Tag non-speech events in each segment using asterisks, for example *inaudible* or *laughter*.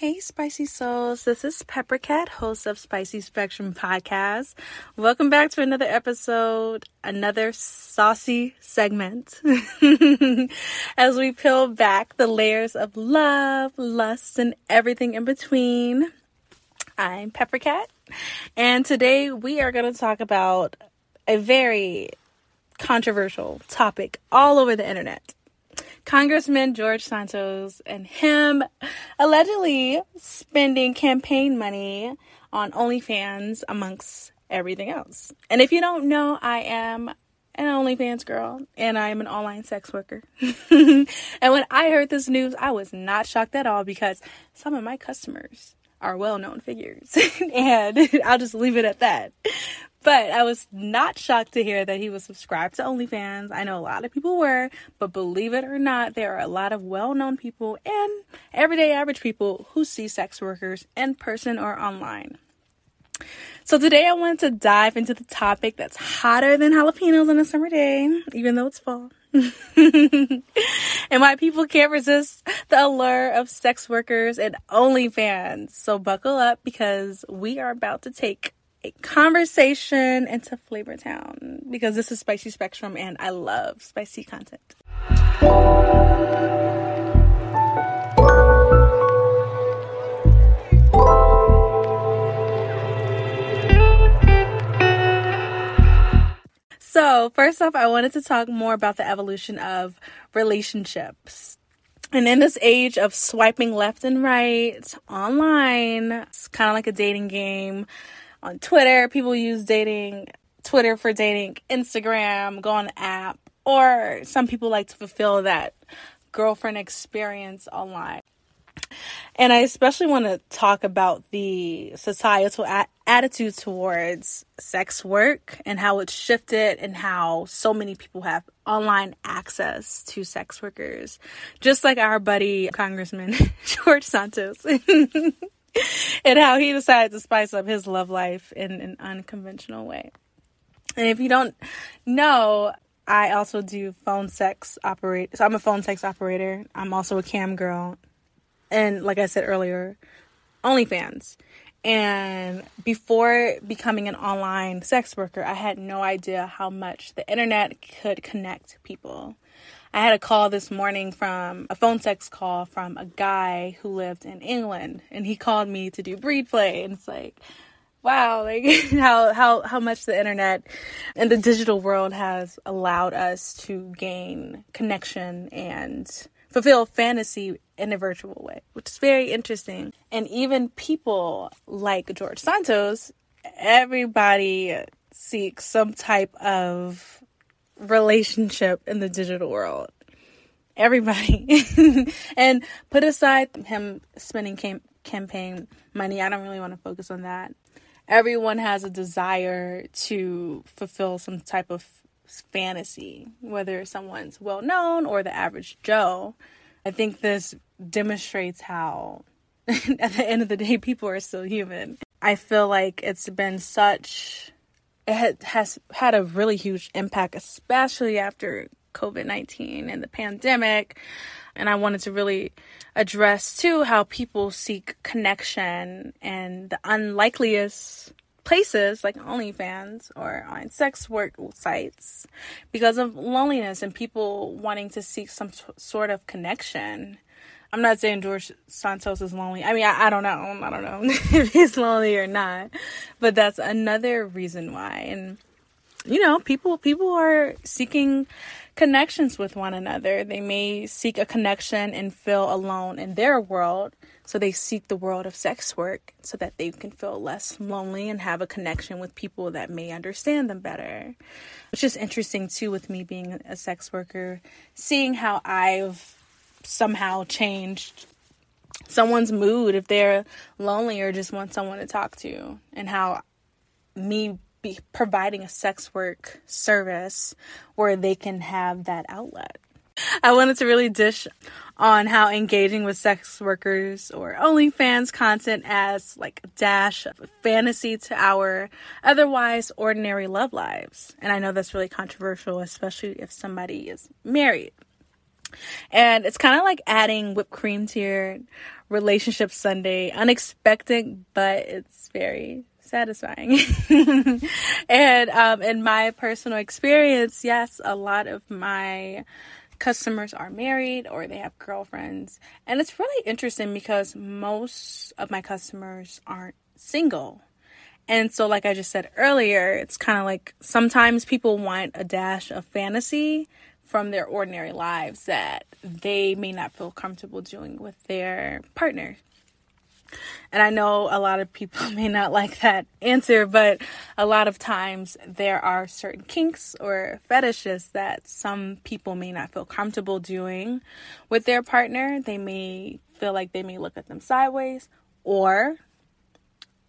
Hey, Spicy Souls. This is Pepper Kat, host of Spicy Spectrum Podcast. Welcome back to another episode, another saucy segment. *laughs* As we peel back the layers of love, lust, and everything in between. I'm Pepper Kat, and today we are going to talk about a very controversial topic all over the internet Congressman George Santos and him allegedly spending campaign money on OnlyFans amongst everything else. And if you don't know, I am an OnlyFans girl and I am an online sex worker. *laughs* and when I heard this news, I was not shocked at all because some of my customers are well known figures. *laughs* and I'll just leave it at that. But I was not shocked to hear that he was subscribed to OnlyFans. I know a lot of people were, but believe it or not, there are a lot of well known people and everyday average people who see sex workers in person or online. So today I wanted to dive into the topic that's hotter than jalapenos on a summer day, even though it's fall. *laughs* and why people can't resist the allure of sex workers and OnlyFans. So buckle up because we are about to take conversation into Flavor Town because this is Spicy Spectrum and I love spicy content. So, first off, I wanted to talk more about the evolution of relationships. And in this age of swiping left and right online, it's kind of like a dating game on Twitter. People use dating Twitter for dating, Instagram, go on the app, or some people like to fulfill that girlfriend experience online. And I especially want to talk about the societal a- attitude towards sex work and how it's shifted and how so many people have online access to sex workers. Just like our buddy Congressman *laughs* George Santos. *laughs* *laughs* and how he decided to spice up his love life in an unconventional way. And if you don't know, I also do phone sex operate. So I'm a phone sex operator. I'm also a cam girl, and like I said earlier, OnlyFans. And before becoming an online sex worker, I had no idea how much the internet could connect people. I had a call this morning from a phone sex call from a guy who lived in England and he called me to do breed play and it's like wow like *laughs* how how how much the internet and the digital world has allowed us to gain connection and fulfill fantasy in a virtual way which is very interesting. And even people like George Santos everybody seeks some type of relationship in the digital world. Everybody. *laughs* and put aside him spending cam- campaign money, I don't really want to focus on that. Everyone has a desire to fulfill some type of fantasy, whether someone's well known or the average Joe. I think this demonstrates how, *laughs* at the end of the day, people are still human. I feel like it's been such it has had a really huge impact, especially after COVID 19 and the pandemic. And I wanted to really address too how people seek connection and the unlikeliest places like OnlyFans or on sex work sites because of loneliness and people wanting to seek some sort of connection. I'm not saying George Santos is lonely. I mean, I, I don't know. I don't know *laughs* if he's lonely or not, but that's another reason why. And you know, people people are seeking connections with one another. They may seek a connection and feel alone in their world, so they seek the world of sex work so that they can feel less lonely and have a connection with people that may understand them better. It's just interesting too with me being a sex worker, seeing how I've somehow changed someone's mood if they're lonely or just want someone to talk to and how me be providing a sex work service where they can have that outlet. I wanted to really dish on how engaging with sex workers or OnlyFans content adds like a dash of fantasy to our otherwise ordinary love lives. And I know that's really controversial, especially if somebody is married. And it's kind of like adding whipped cream to your relationship sundae. Unexpected, but it's very satisfying. *laughs* and um, in my personal experience, yes, a lot of my customers are married or they have girlfriends. And it's really interesting because most of my customers aren't single. And so, like I just said earlier, it's kind of like sometimes people want a dash of fantasy from their ordinary lives that they may not feel comfortable doing with their partner. And I know a lot of people *laughs* may not like that answer, but a lot of times there are certain kinks or fetishes that some people may not feel comfortable doing with their partner. They may feel like they may look at them sideways or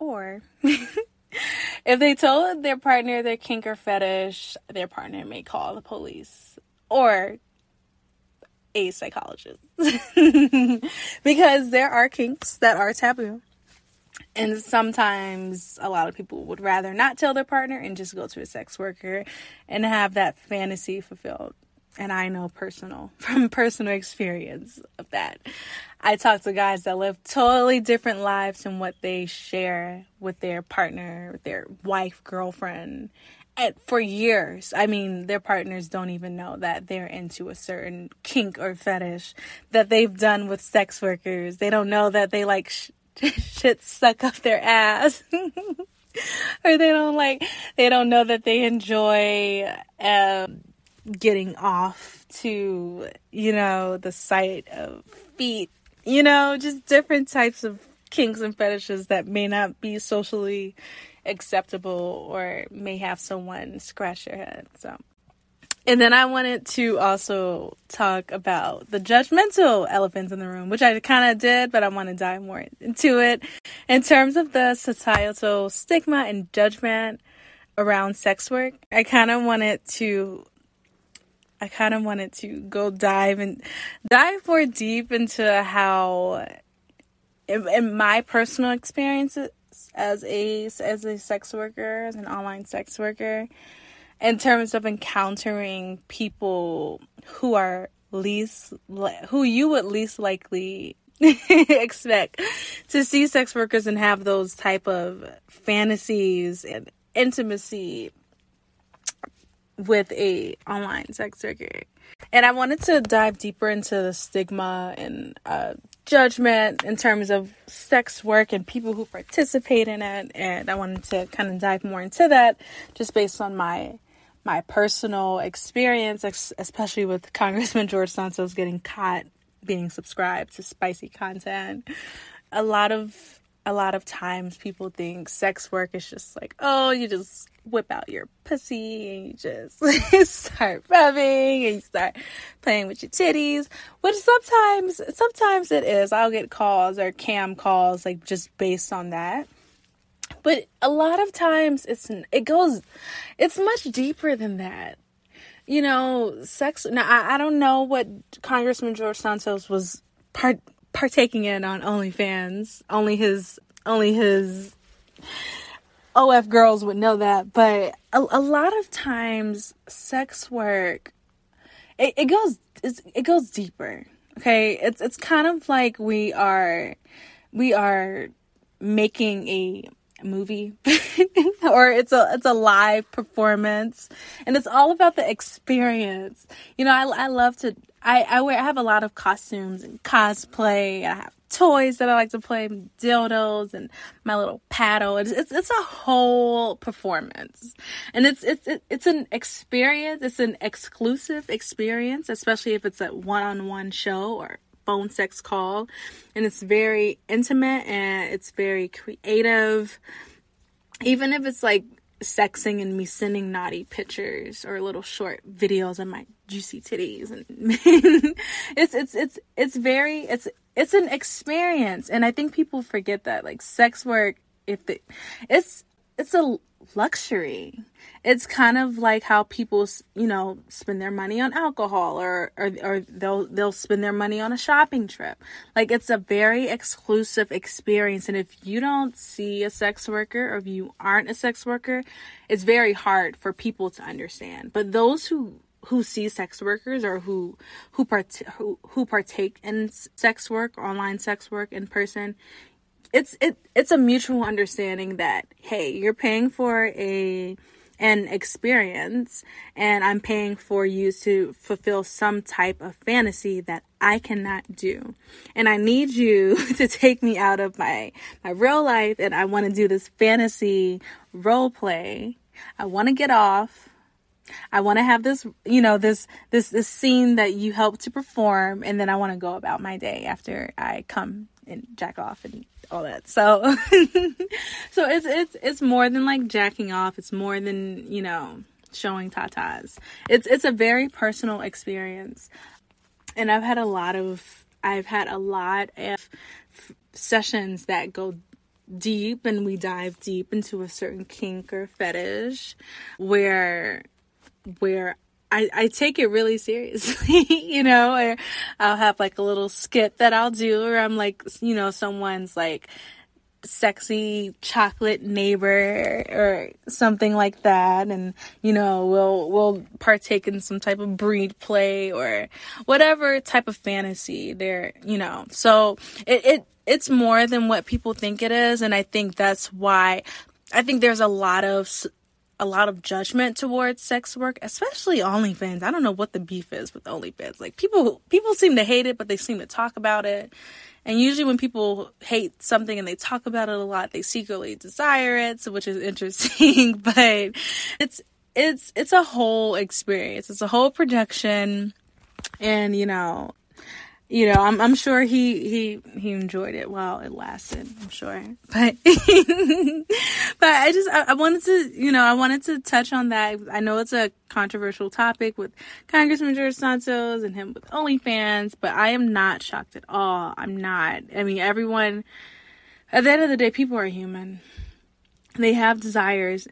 or *laughs* if they told their partner their kink or fetish, their partner may call the police or a psychologist *laughs* because there are kinks that are taboo. And sometimes a lot of people would rather not tell their partner and just go to a sex worker and have that fantasy fulfilled. And I know personal *laughs* from personal experience of that. I talk to guys that live totally different lives than what they share with their partner, their wife, girlfriend, for years. I mean, their partners don't even know that they're into a certain kink or fetish that they've done with sex workers. They don't know that they like sh- *laughs* shit suck up their ass. *laughs* or they don't like, they don't know that they enjoy um, getting off to, you know, the sight of feet, you know, just different types of kinks and fetishes that may not be socially acceptable or may have someone scratch your head. So, and then I wanted to also talk about the judgmental elephants in the room, which I kind of did, but I want to dive more into it in terms of the societal stigma and judgment around sex work. I kind of wanted to I kind of wanted to go dive and dive more deep into how in, in my personal experiences as a as a sex worker, as an online sex worker, in terms of encountering people who are least who you would least likely *laughs* expect to see sex workers and have those type of fantasies and intimacy with a online sex worker. And I wanted to dive deeper into the stigma and uh, judgment in terms of sex work and people who participate in it. And I wanted to kind of dive more into that just based on my my personal experience, especially with *laughs* Congressman George Santos getting caught being subscribed to spicy content. A lot of a lot of times people think sex work is just like, oh, you just whip out your pussy and you just *laughs* start rubbing and you start playing with your titties. Which sometimes sometimes it is. I'll get calls or cam calls like just based on that. But a lot of times it's it goes it's much deeper than that. You know, sex now I, I don't know what Congressman George Santos was part partaking in on OnlyFans. Only his only his OF girls would know that, but a, a lot of times sex work it, it goes it goes deeper. Okay? It's it's kind of like we are we are making a movie *laughs* or it's a it's a live performance and it's all about the experience you know i, I love to I, I wear I have a lot of costumes and cosplay. I have toys that I like to play, dildos and my little paddle. It's, it's, it's a whole performance. And it's it's it's an experience. It's an exclusive experience, especially if it's a one-on-one show or phone sex call. And it's very intimate and it's very creative. Even if it's like sexing and me sending naughty pictures or little short videos of my juicy titties and *laughs* it's it's it's it's very it's it's an experience and i think people forget that like sex work if the it's it's a luxury. It's kind of like how people you know spend their money on alcohol or, or or they'll they'll spend their money on a shopping trip. Like it's a very exclusive experience and if you don't see a sex worker or if you aren't a sex worker it's very hard for people to understand. But those who who see sex workers or who who part who, who partake in sex work, online sex work in person, it's it it's a mutual understanding that hey, you're paying for a an experience and I'm paying for you to fulfill some type of fantasy that I cannot do. And I need you *laughs* to take me out of my my real life and I want to do this fantasy role play. I want to get off I want to have this, you know, this this this scene that you help to perform, and then I want to go about my day after I come and jack off and all that. So, *laughs* so it's it's it's more than like jacking off. It's more than you know showing tatas. It's it's a very personal experience, and I've had a lot of I've had a lot of sessions that go deep and we dive deep into a certain kink or fetish where where I, I take it really seriously, *laughs* you know, I'll have like a little skit that I'll do, or I'm like, you know, someone's like sexy chocolate neighbor or something like that, and you know, we'll we'll partake in some type of breed play or whatever type of fantasy there, you know. So it, it it's more than what people think it is, and I think that's why I think there's a lot of a lot of judgment towards sex work, especially OnlyFans. I don't know what the beef is with OnlyFans. Like people people seem to hate it, but they seem to talk about it. And usually when people hate something and they talk about it a lot, they secretly desire it, so which is *laughs* interesting, but it's it's it's a whole experience. It's a whole production and you know, you know, I'm I'm sure he he he enjoyed it while it lasted. I'm sure, *laughs* but but I just I, I, wanted to you know I wanted to touch on that. I know it's a controversial topic with Congressman George Santos and him with OnlyFans, but I am not shocked at all. I'm not. I mean, everyone. At the end of the day, people are human. They have desires.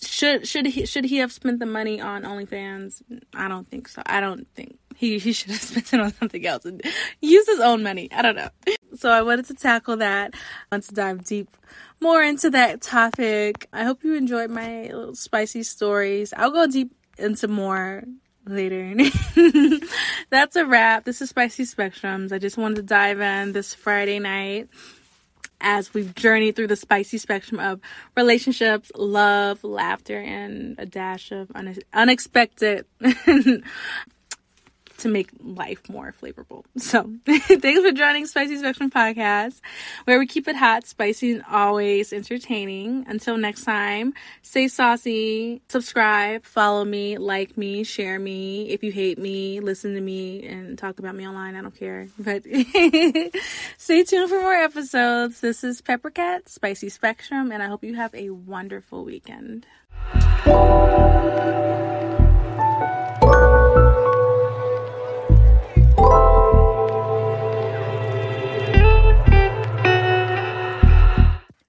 Should should he should he have spent the money on OnlyFans? I don't think so. I don't think he, he should have *laughs* spent it on something else and use his own money. I don't know. So I wanted to tackle that. I want to dive deep more into that topic. I hope you enjoyed my little spicy stories. I'll go deep into more later. *laughs* That's a wrap. This is Spicy Spectrums. I just wanted to dive in this Friday night as we've journeyed through the spicy spectrum of relationships, love, laughter, and a dash of unexpected *laughs* to make life more flavorful. *laughs* So, thanks for joining Spicy Spectrum Podcast, where we keep it hot, spicy, and always entertaining. Until next time, stay saucy, subscribe, follow me, like me, share me. If you hate me, listen to me and talk about me online. I don't care. But *laughs* stay tuned for more episodes. This is Pepper Kat, Spicy Spectrum, and I hope you have a wonderful weekend.